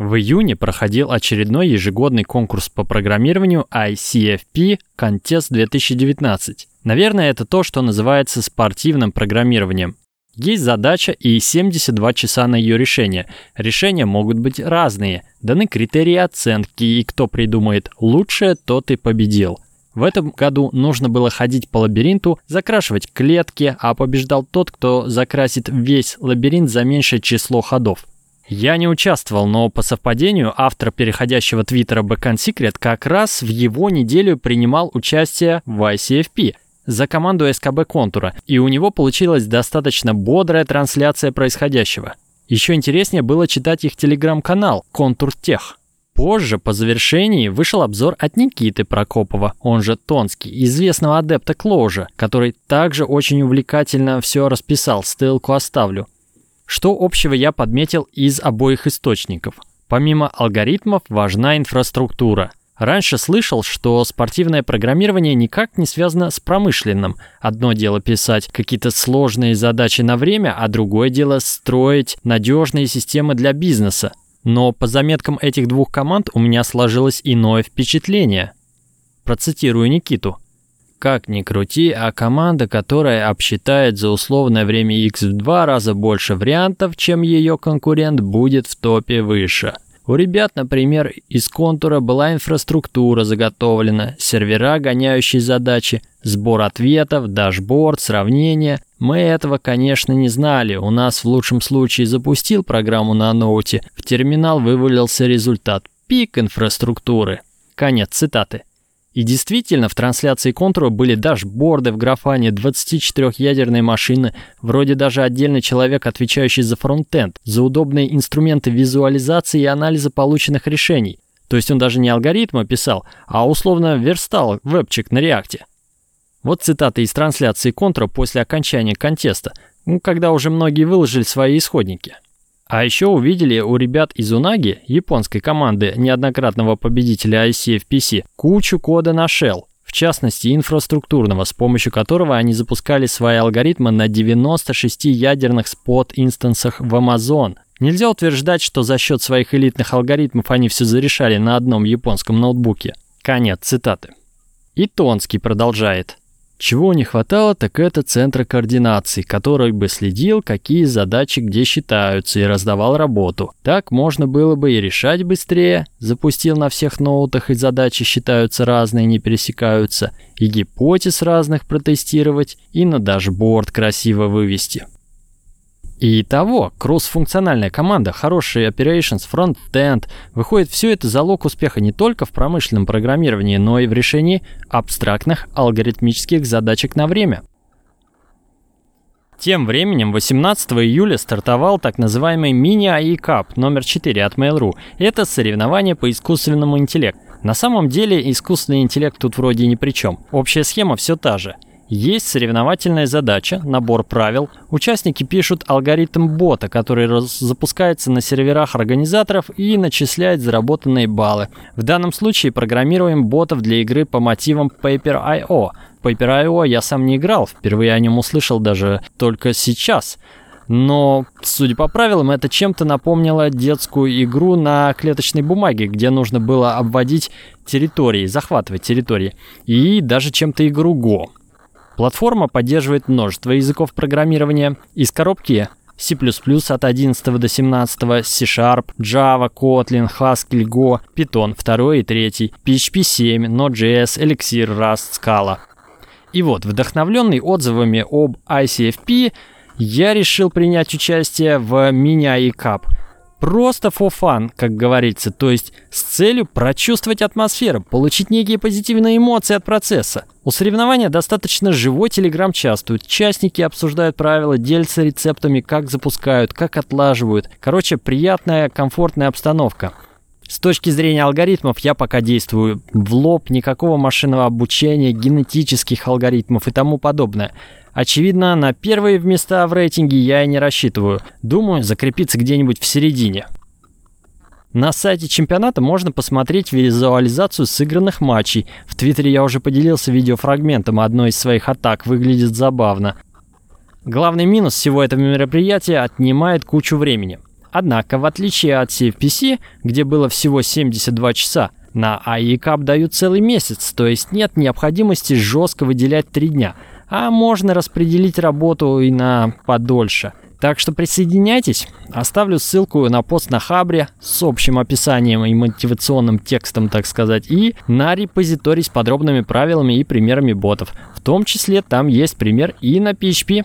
В июне проходил очередной ежегодный конкурс по программированию ICFP Contest 2019. Наверное, это то, что называется спортивным программированием. Есть задача и 72 часа на ее решение. Решения могут быть разные. Даны критерии оценки, и кто придумает лучшее, тот и победил. В этом году нужно было ходить по лабиринту, закрашивать клетки, а побеждал тот, кто закрасит весь лабиринт за меньшее число ходов. Я не участвовал, но по совпадению автор переходящего твиттера Backend Secret как раз в его неделю принимал участие в ICFP за команду СКБ Контура, и у него получилась достаточно бодрая трансляция происходящего. Еще интереснее было читать их телеграм-канал Контур Тех. Позже, по завершении, вышел обзор от Никиты Прокопова, он же Тонский, известного адепта Кложа, который также очень увлекательно все расписал, ссылку оставлю. Что общего я подметил из обоих источников? Помимо алгоритмов важна инфраструктура. Раньше слышал, что спортивное программирование никак не связано с промышленным. Одно дело писать какие-то сложные задачи на время, а другое дело строить надежные системы для бизнеса. Но по заметкам этих двух команд у меня сложилось иное впечатление. Процитирую Никиту. Как ни крути, а команда, которая обсчитает за условное время X в два раза больше вариантов, чем ее конкурент, будет в топе выше. У ребят, например, из Контура была инфраструктура заготовлена, сервера, гоняющие задачи, сбор ответов, дашборд, сравнение. Мы этого, конечно, не знали. У нас в лучшем случае запустил программу на ноуте, в терминал вывалился результат. Пик инфраструктуры. Конец цитаты. И действительно, в трансляции Контура были дашборды в Графане 24-ядерной машины, вроде даже отдельный человек, отвечающий за фронтенд, за удобные инструменты визуализации и анализа полученных решений. То есть он даже не алгоритмы писал, а условно верстал вебчик на реакте. Вот цитата из трансляции контура после окончания контеста, когда уже многие выложили свои исходники. А еще увидели у ребят из Унаги, японской команды неоднократного победителя ICFPC, кучу кода на Shell, в частности инфраструктурного, с помощью которого они запускали свои алгоритмы на 96 ядерных спот-инстансах в Amazon. Нельзя утверждать, что за счет своих элитных алгоритмов они все зарешали на одном японском ноутбуке. Конец цитаты. И Тонский продолжает. Чего не хватало, так это центра координации, который бы следил, какие задачи где считаются и раздавал работу. Так можно было бы и решать быстрее, запустил на всех ноутах и задачи считаются разные, не пересекаются, и гипотез разных протестировать, и на дашборд красиво вывести. Итого, кросс-функциональная команда, хороший operations, фронтенд, выходит, все это залог успеха не только в промышленном программировании, но и в решении абстрактных алгоритмических задачек на время. Тем временем 18 июля стартовал так называемый мини-AI Cup номер 4 от Mail.ru. Это соревнование по искусственному интеллекту. На самом деле искусственный интеллект тут вроде ни при чем. Общая схема все та же – есть соревновательная задача, набор правил. Участники пишут алгоритм бота, который запускается на серверах организаторов и начисляет заработанные баллы. В данном случае программируем ботов для игры по мотивам Paper.io. Paper.io я сам не играл, впервые о нем услышал даже только сейчас. Но, судя по правилам, это чем-то напомнило детскую игру на клеточной бумаге, где нужно было обводить территории, захватывать территории. И даже чем-то игру Go. Платформа поддерживает множество языков программирования. Из коробки C++ от 11 до 17, C-Sharp, Java, Kotlin, Haskell, Go, Python 2 и 3, PHP 7, Node.js, Elixir, Rust, Scala. И вот, вдохновленный отзывами об ICFP, я решил принять участие в мини-AI Cup – Просто for fun, как говорится, то есть с целью прочувствовать атмосферу, получить некие позитивные эмоции от процесса. У соревнования достаточно живой телеграм-чат, участники обсуждают правила, делятся рецептами, как запускают, как отлаживают. Короче, приятная, комфортная обстановка. С точки зрения алгоритмов я пока действую в лоб, никакого машинного обучения, генетических алгоритмов и тому подобное. Очевидно, на первые места в рейтинге я и не рассчитываю. Думаю, закрепиться где-нибудь в середине. На сайте чемпионата можно посмотреть визуализацию сыгранных матчей. В Твиттере я уже поделился видеофрагментом одной из своих атак, выглядит забавно. Главный минус всего этого мероприятия – отнимает кучу времени. Однако, в отличие от CFPC, где было всего 72 часа, на AECAP дают целый месяц, то есть нет необходимости жестко выделять 3 дня, а можно распределить работу и на подольше. Так что присоединяйтесь. Оставлю ссылку на пост на Хабре с общим описанием и мотивационным текстом, так сказать, и на репозиторий с подробными правилами и примерами ботов. В том числе там есть пример и на PHP.